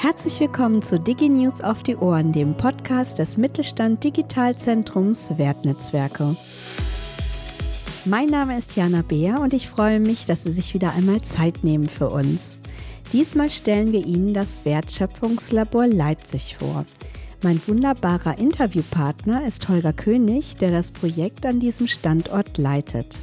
Herzlich willkommen zu DigiNews auf die Ohren, dem Podcast des Mittelstand Digitalzentrums Wertnetzwerke. Mein Name ist Jana Beer und ich freue mich, dass Sie sich wieder einmal Zeit nehmen für uns. Diesmal stellen wir Ihnen das Wertschöpfungslabor Leipzig vor. Mein wunderbarer Interviewpartner ist Holger König, der das Projekt an diesem Standort leitet.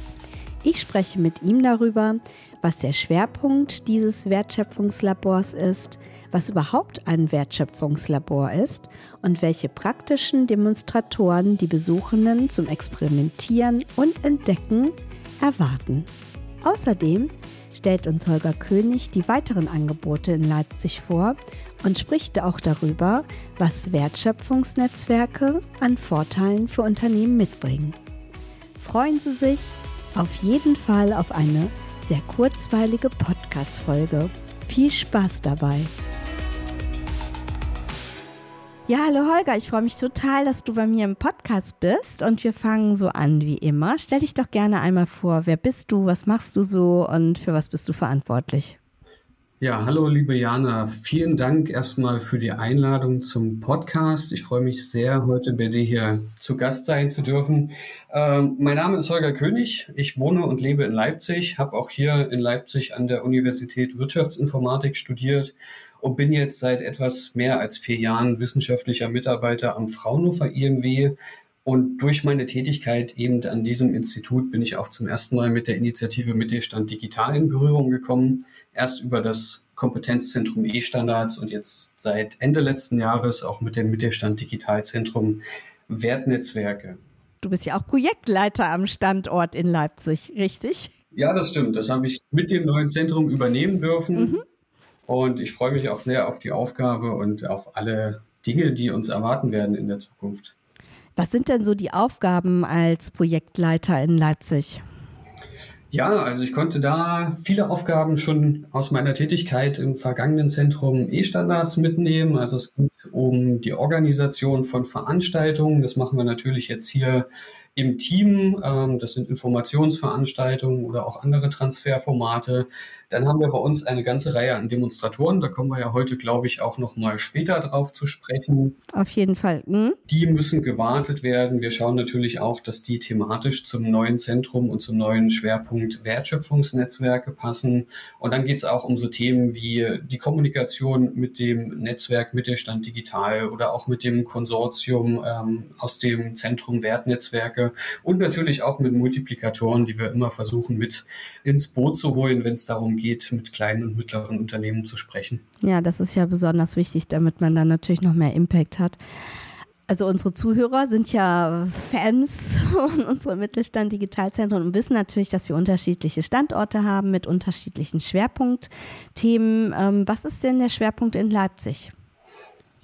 Ich spreche mit ihm darüber, was der Schwerpunkt dieses Wertschöpfungslabors ist, was überhaupt ein Wertschöpfungslabor ist und welche praktischen Demonstratoren die Besuchenden zum Experimentieren und Entdecken erwarten. Außerdem stellt uns Holger König die weiteren Angebote in Leipzig vor und spricht auch darüber, was Wertschöpfungsnetzwerke an Vorteilen für Unternehmen mitbringen. Freuen Sie sich auf jeden Fall auf eine sehr kurzweilige Podcast-Folge. Viel Spaß dabei! Ja, hallo Holger, ich freue mich total, dass du bei mir im Podcast bist und wir fangen so an wie immer. Stell dich doch gerne einmal vor, wer bist du, was machst du so und für was bist du verantwortlich? Ja, hallo liebe Jana, vielen Dank erstmal für die Einladung zum Podcast. Ich freue mich sehr, heute bei dir hier zu Gast sein zu dürfen. Ähm, mein Name ist Holger König, ich wohne und lebe in Leipzig, habe auch hier in Leipzig an der Universität Wirtschaftsinformatik studiert und bin jetzt seit etwas mehr als vier Jahren wissenschaftlicher Mitarbeiter am Fraunhofer IMW. Und durch meine Tätigkeit eben an diesem Institut bin ich auch zum ersten Mal mit der Initiative Mittelstand Digital in Berührung gekommen. Erst über das Kompetenzzentrum E-Standards und jetzt seit Ende letzten Jahres auch mit dem Mittelstand Digitalzentrum Wertnetzwerke. Du bist ja auch Projektleiter am Standort in Leipzig, richtig? Ja, das stimmt. Das habe ich mit dem neuen Zentrum übernehmen dürfen. Mhm. Und ich freue mich auch sehr auf die Aufgabe und auf alle Dinge, die uns erwarten werden in der Zukunft. Was sind denn so die Aufgaben als Projektleiter in Leipzig? Ja, also ich konnte da viele Aufgaben schon aus meiner Tätigkeit im vergangenen Zentrum E-Standards mitnehmen. Also es geht um die Organisation von Veranstaltungen. Das machen wir natürlich jetzt hier im Team. Ähm, das sind Informationsveranstaltungen oder auch andere Transferformate. Dann haben wir bei uns eine ganze Reihe an Demonstratoren. Da kommen wir ja heute, glaube ich, auch noch mal später drauf zu sprechen. Auf jeden Fall. Mhm. Die müssen gewartet werden. Wir schauen natürlich auch, dass die thematisch zum neuen Zentrum und zum neuen Schwerpunkt Wertschöpfungsnetzwerke passen. Und dann geht es auch um so Themen wie die Kommunikation mit dem Netzwerk Mittelstand Digital oder auch mit dem Konsortium ähm, aus dem Zentrum Wertnetzwerke und natürlich auch mit Multiplikatoren, die wir immer versuchen mit ins Boot zu holen, wenn es darum geht, mit kleinen und mittleren Unternehmen zu sprechen. Ja, das ist ja besonders wichtig, damit man dann natürlich noch mehr Impact hat. Also unsere Zuhörer sind ja Fans von unserem Mittelstand Digitalzentrum und wissen natürlich, dass wir unterschiedliche Standorte haben mit unterschiedlichen Schwerpunktthemen. Ähm, was ist denn der Schwerpunkt in Leipzig?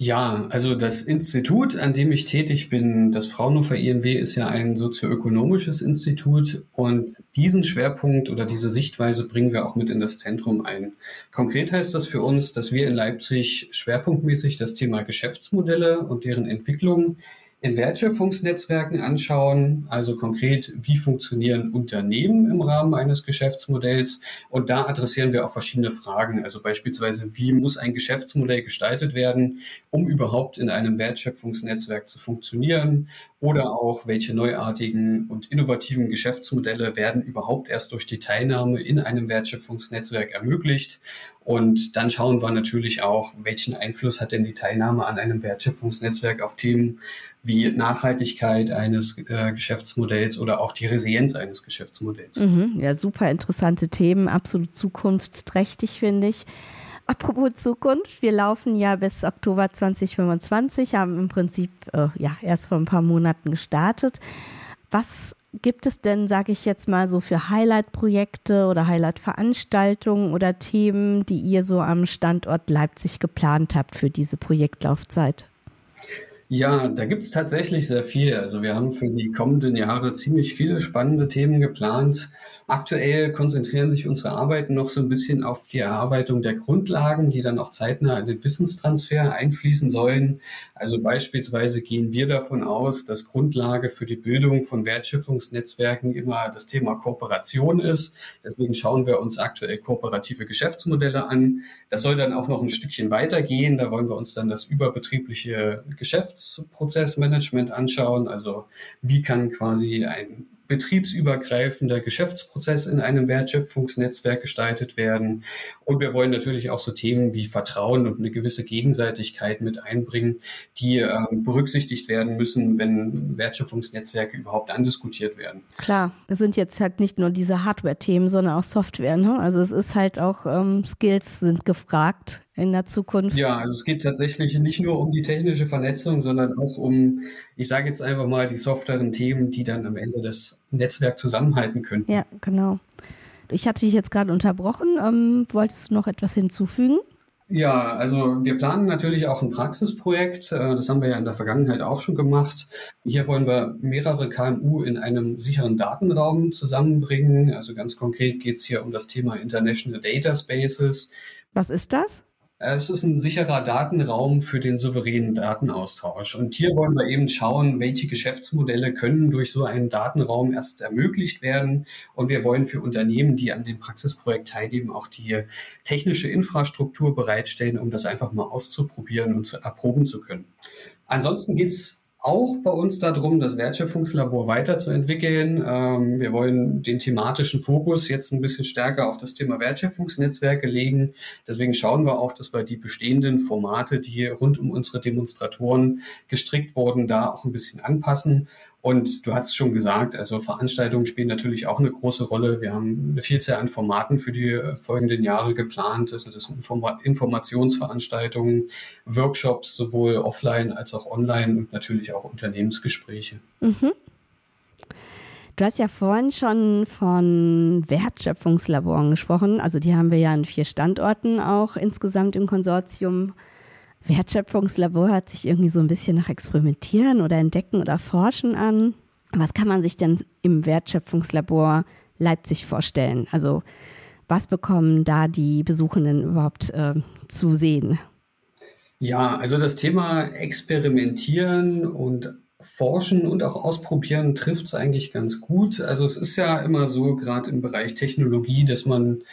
Ja, also das Institut, an dem ich tätig bin, das Fraunhofer IMW, ist ja ein sozioökonomisches Institut und diesen Schwerpunkt oder diese Sichtweise bringen wir auch mit in das Zentrum ein. Konkret heißt das für uns, dass wir in Leipzig schwerpunktmäßig das Thema Geschäftsmodelle und deren Entwicklung in Wertschöpfungsnetzwerken anschauen, also konkret, wie funktionieren Unternehmen im Rahmen eines Geschäftsmodells. Und da adressieren wir auch verschiedene Fragen, also beispielsweise, wie muss ein Geschäftsmodell gestaltet werden, um überhaupt in einem Wertschöpfungsnetzwerk zu funktionieren oder auch, welche neuartigen und innovativen Geschäftsmodelle werden überhaupt erst durch die Teilnahme in einem Wertschöpfungsnetzwerk ermöglicht. Und dann schauen wir natürlich auch, welchen Einfluss hat denn die Teilnahme an einem Wertschöpfungsnetzwerk auf Themen wie Nachhaltigkeit eines äh, Geschäftsmodells oder auch die Resilienz eines Geschäftsmodells. Mhm, ja, super interessante Themen, absolut zukunftsträchtig, finde ich. Apropos Zukunft, wir laufen ja bis Oktober 2025, haben im Prinzip äh, ja erst vor ein paar Monaten gestartet. Was gibt es denn, sage ich jetzt mal, so für Highlight-Projekte oder Highlight-Veranstaltungen oder Themen, die ihr so am Standort Leipzig geplant habt für diese Projektlaufzeit? Ja, da gibt's tatsächlich sehr viel. Also wir haben für die kommenden Jahre ziemlich viele spannende Themen geplant. Aktuell konzentrieren sich unsere Arbeiten noch so ein bisschen auf die Erarbeitung der Grundlagen, die dann auch zeitnah in den Wissenstransfer einfließen sollen. Also beispielsweise gehen wir davon aus, dass Grundlage für die Bildung von Wertschöpfungsnetzwerken immer das Thema Kooperation ist. Deswegen schauen wir uns aktuell kooperative Geschäftsmodelle an. Das soll dann auch noch ein Stückchen weitergehen. Da wollen wir uns dann das überbetriebliche Geschäftsprozessmanagement anschauen. Also wie kann quasi ein betriebsübergreifender Geschäftsprozess in einem Wertschöpfungsnetzwerk gestaltet werden. Und wir wollen natürlich auch so Themen wie Vertrauen und eine gewisse Gegenseitigkeit mit einbringen, die äh, berücksichtigt werden müssen, wenn Wertschöpfungsnetzwerke überhaupt andiskutiert werden. Klar, es sind jetzt halt nicht nur diese Hardware-Themen, sondern auch Software. Ne? Also es ist halt auch ähm, Skills sind gefragt in der Zukunft? Ja, also es geht tatsächlich nicht nur um die technische Vernetzung, sondern auch um, ich sage jetzt einfach mal, die softeren Themen, die dann am Ende das Netzwerk zusammenhalten können. Ja, genau. Ich hatte dich jetzt gerade unterbrochen. Ähm, wolltest du noch etwas hinzufügen? Ja, also wir planen natürlich auch ein Praxisprojekt. Äh, das haben wir ja in der Vergangenheit auch schon gemacht. Hier wollen wir mehrere KMU in einem sicheren Datenraum zusammenbringen. Also ganz konkret geht es hier um das Thema International Data Spaces. Was ist das? Es ist ein sicherer Datenraum für den souveränen Datenaustausch. Und hier wollen wir eben schauen, welche Geschäftsmodelle können durch so einen Datenraum erst ermöglicht werden. Und wir wollen für Unternehmen, die an dem Praxisprojekt teilnehmen, auch die technische Infrastruktur bereitstellen, um das einfach mal auszuprobieren und zu erproben zu können. Ansonsten geht es auch bei uns darum, das Wertschöpfungslabor weiterzuentwickeln. Ähm, wir wollen den thematischen Fokus jetzt ein bisschen stärker auf das Thema Wertschöpfungsnetzwerke legen. Deswegen schauen wir auch, dass wir die bestehenden Formate, die rund um unsere Demonstratoren gestrickt wurden, da auch ein bisschen anpassen und du hast schon gesagt, also Veranstaltungen spielen natürlich auch eine große Rolle. Wir haben eine Vielzahl an Formaten für die folgenden Jahre geplant. Also das sind Informationsveranstaltungen, Workshops, sowohl offline als auch online und natürlich auch Unternehmensgespräche. Mhm. Du hast ja vorhin schon von Wertschöpfungslaboren gesprochen. Also die haben wir ja an vier Standorten auch insgesamt im Konsortium Wertschöpfungslabor hört sich irgendwie so ein bisschen nach Experimentieren oder Entdecken oder Forschen an. Was kann man sich denn im Wertschöpfungslabor Leipzig vorstellen? Also was bekommen da die Besuchenden überhaupt äh, zu sehen? Ja, also das Thema Experimentieren und Forschen und auch Ausprobieren trifft es eigentlich ganz gut. Also es ist ja immer so, gerade im Bereich Technologie, dass man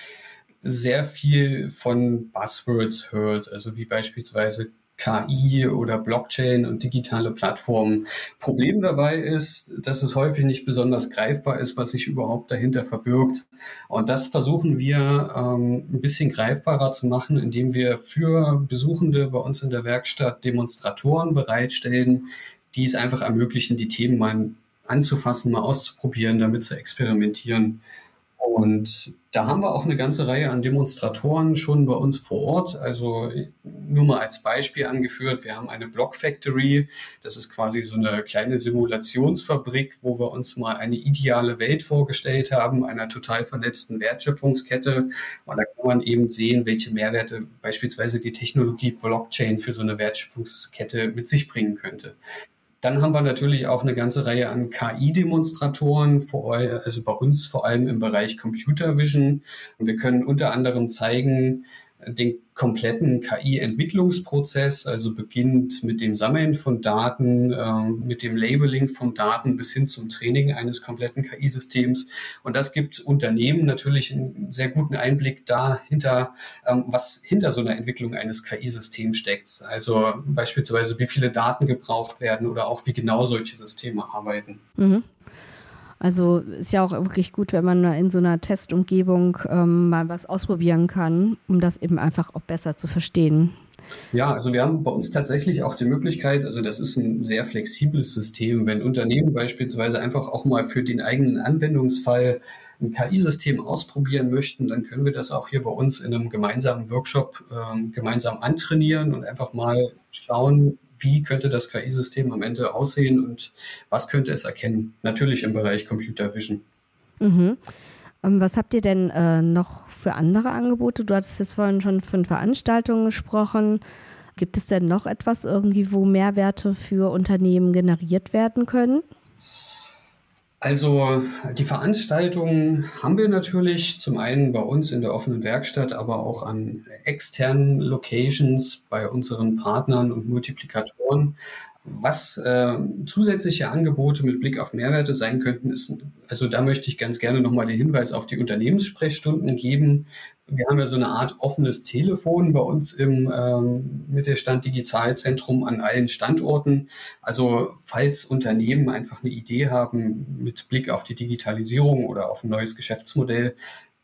sehr viel von Buzzwords hört, also wie beispielsweise KI oder Blockchain und digitale Plattformen. Problem dabei ist, dass es häufig nicht besonders greifbar ist, was sich überhaupt dahinter verbirgt. Und das versuchen wir ähm, ein bisschen greifbarer zu machen, indem wir für Besuchende bei uns in der Werkstatt Demonstratoren bereitstellen, die es einfach ermöglichen, die Themen mal anzufassen, mal auszuprobieren, damit zu experimentieren. Und da haben wir auch eine ganze Reihe an Demonstratoren schon bei uns vor Ort. Also nur mal als Beispiel angeführt, wir haben eine Block Factory. Das ist quasi so eine kleine Simulationsfabrik, wo wir uns mal eine ideale Welt vorgestellt haben, einer total vernetzten Wertschöpfungskette. Und da kann man eben sehen, welche Mehrwerte beispielsweise die Technologie Blockchain für so eine Wertschöpfungskette mit sich bringen könnte. Dann haben wir natürlich auch eine ganze Reihe an KI-Demonstratoren, also bei uns vor allem im Bereich Computer Vision. Und wir können unter anderem zeigen, den kompletten KI-Entwicklungsprozess, also beginnt mit dem Sammeln von Daten, äh, mit dem Labeling von Daten bis hin zum Training eines kompletten KI-Systems. Und das gibt Unternehmen natürlich einen sehr guten Einblick dahinter, ähm, was hinter so einer Entwicklung eines KI-Systems steckt. Also beispielsweise, wie viele Daten gebraucht werden oder auch wie genau solche Systeme arbeiten. Mhm. Also ist ja auch wirklich gut, wenn man in so einer Testumgebung ähm, mal was ausprobieren kann, um das eben einfach auch besser zu verstehen. Ja, also wir haben bei uns tatsächlich auch die Möglichkeit, also das ist ein sehr flexibles System, wenn Unternehmen beispielsweise einfach auch mal für den eigenen Anwendungsfall ein KI-System ausprobieren möchten, dann können wir das auch hier bei uns in einem gemeinsamen Workshop äh, gemeinsam antrainieren und einfach mal schauen, wie könnte das KI-System am Ende aussehen und was könnte es erkennen? Natürlich im Bereich Computer Vision. Mhm. Ähm, was habt ihr denn äh, noch für andere Angebote? Du hattest jetzt vorhin schon von Veranstaltungen gesprochen. Gibt es denn noch etwas irgendwie, wo Mehrwerte für Unternehmen generiert werden können? Also die Veranstaltungen haben wir natürlich zum einen bei uns in der offenen Werkstatt, aber auch an externen Locations bei unseren Partnern und Multiplikatoren. Was äh, zusätzliche Angebote mit Blick auf Mehrwerte sein könnten, ist, also da möchte ich ganz gerne nochmal den Hinweis auf die Unternehmenssprechstunden geben. Wir haben ja so eine Art offenes Telefon bei uns im ähm, Mittelstand Digitalzentrum an allen Standorten. Also falls Unternehmen einfach eine Idee haben mit Blick auf die Digitalisierung oder auf ein neues Geschäftsmodell,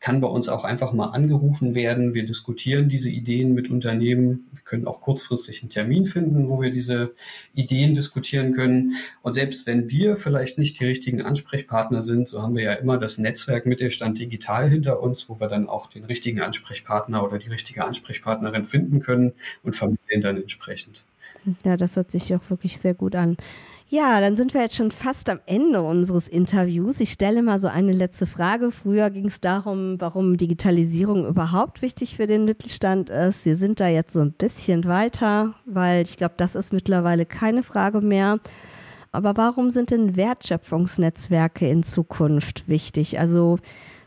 kann bei uns auch einfach mal angerufen werden. Wir diskutieren diese Ideen mit Unternehmen. Wir können auch kurzfristig einen Termin finden, wo wir diese Ideen diskutieren können. Und selbst wenn wir vielleicht nicht die richtigen Ansprechpartner sind, so haben wir ja immer das Netzwerk Mittelstand Digital hinter uns, wo wir dann auch den richtigen Ansprechpartner oder die richtige Ansprechpartnerin finden können und vermitteln dann entsprechend. Ja, das hört sich auch wirklich sehr gut an. Ja, dann sind wir jetzt schon fast am Ende unseres Interviews. Ich stelle mal so eine letzte Frage. Früher ging es darum, warum Digitalisierung überhaupt wichtig für den Mittelstand ist. Wir sind da jetzt so ein bisschen weiter, weil ich glaube, das ist mittlerweile keine Frage mehr. Aber warum sind denn Wertschöpfungsnetzwerke in Zukunft wichtig? Also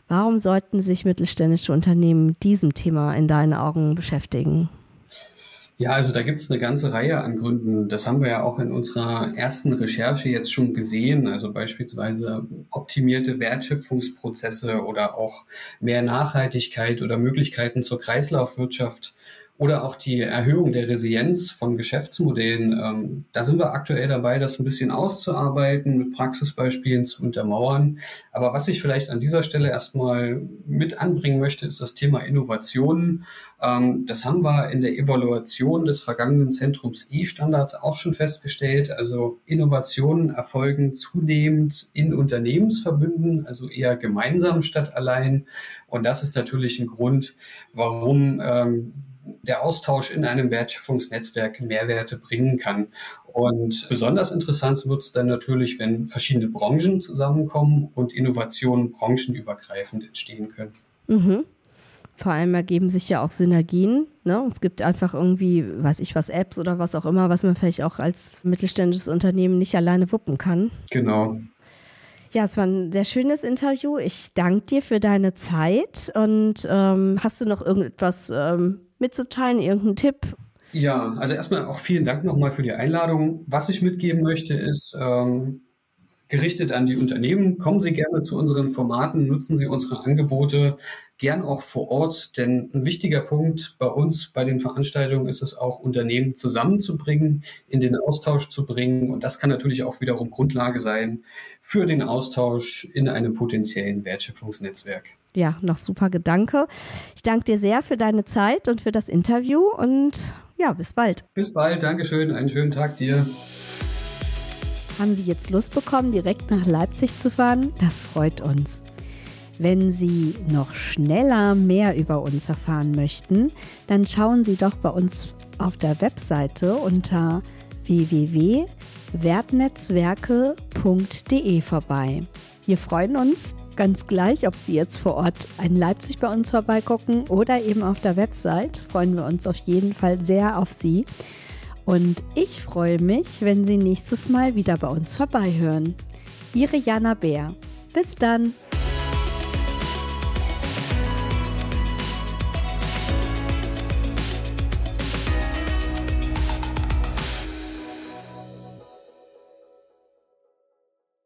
warum sollten sich mittelständische Unternehmen diesem Thema in deinen Augen beschäftigen? Ja, also da gibt es eine ganze Reihe an Gründen. Das haben wir ja auch in unserer ersten Recherche jetzt schon gesehen. Also beispielsweise optimierte Wertschöpfungsprozesse oder auch mehr Nachhaltigkeit oder Möglichkeiten zur Kreislaufwirtschaft oder auch die Erhöhung der Resilienz von Geschäftsmodellen. Ähm, da sind wir aktuell dabei, das ein bisschen auszuarbeiten, mit Praxisbeispielen zu untermauern. Aber was ich vielleicht an dieser Stelle erstmal mit anbringen möchte, ist das Thema Innovationen. Ähm, das haben wir in der Evaluation des vergangenen Zentrums E-Standards auch schon festgestellt. Also Innovationen erfolgen zunehmend in Unternehmensverbünden, also eher gemeinsam statt allein. Und das ist natürlich ein Grund, warum ähm, der Austausch in einem Wertschöpfungsnetzwerk Mehrwerte bringen kann. Und besonders interessant wird es dann natürlich, wenn verschiedene Branchen zusammenkommen und Innovationen branchenübergreifend entstehen können. Mhm. Vor allem ergeben sich ja auch Synergien. Ne? Es gibt einfach irgendwie, weiß ich was, Apps oder was auch immer, was man vielleicht auch als mittelständisches Unternehmen nicht alleine wuppen kann. Genau. Ja, es war ein sehr schönes Interview. Ich danke dir für deine Zeit. Und ähm, hast du noch irgendetwas ähm, mitzuteilen, irgendeinen Tipp? Ja, also erstmal auch vielen Dank nochmal für die Einladung. Was ich mitgeben möchte, ist ähm, gerichtet an die Unternehmen. Kommen Sie gerne zu unseren Formaten, nutzen Sie unsere Angebote gern auch vor Ort, denn ein wichtiger Punkt bei uns bei den Veranstaltungen ist es auch, Unternehmen zusammenzubringen, in den Austausch zu bringen. Und das kann natürlich auch wiederum Grundlage sein für den Austausch in einem potenziellen Wertschöpfungsnetzwerk ja, noch super Gedanke. Ich danke dir sehr für deine Zeit und für das Interview und ja, bis bald. Bis bald, Dankeschön, einen schönen Tag dir. Haben Sie jetzt Lust bekommen, direkt nach Leipzig zu fahren? Das freut uns. Wenn Sie noch schneller mehr über uns erfahren möchten, dann schauen Sie doch bei uns auf der Webseite unter www.wertnetzwerke.de vorbei. Wir freuen uns ganz gleich, ob Sie jetzt vor Ort in Leipzig bei uns vorbeigucken oder eben auf der Website. Freuen wir uns auf jeden Fall sehr auf Sie. Und ich freue mich, wenn Sie nächstes Mal wieder bei uns vorbeihören. Ihre Jana Bär. Bis dann!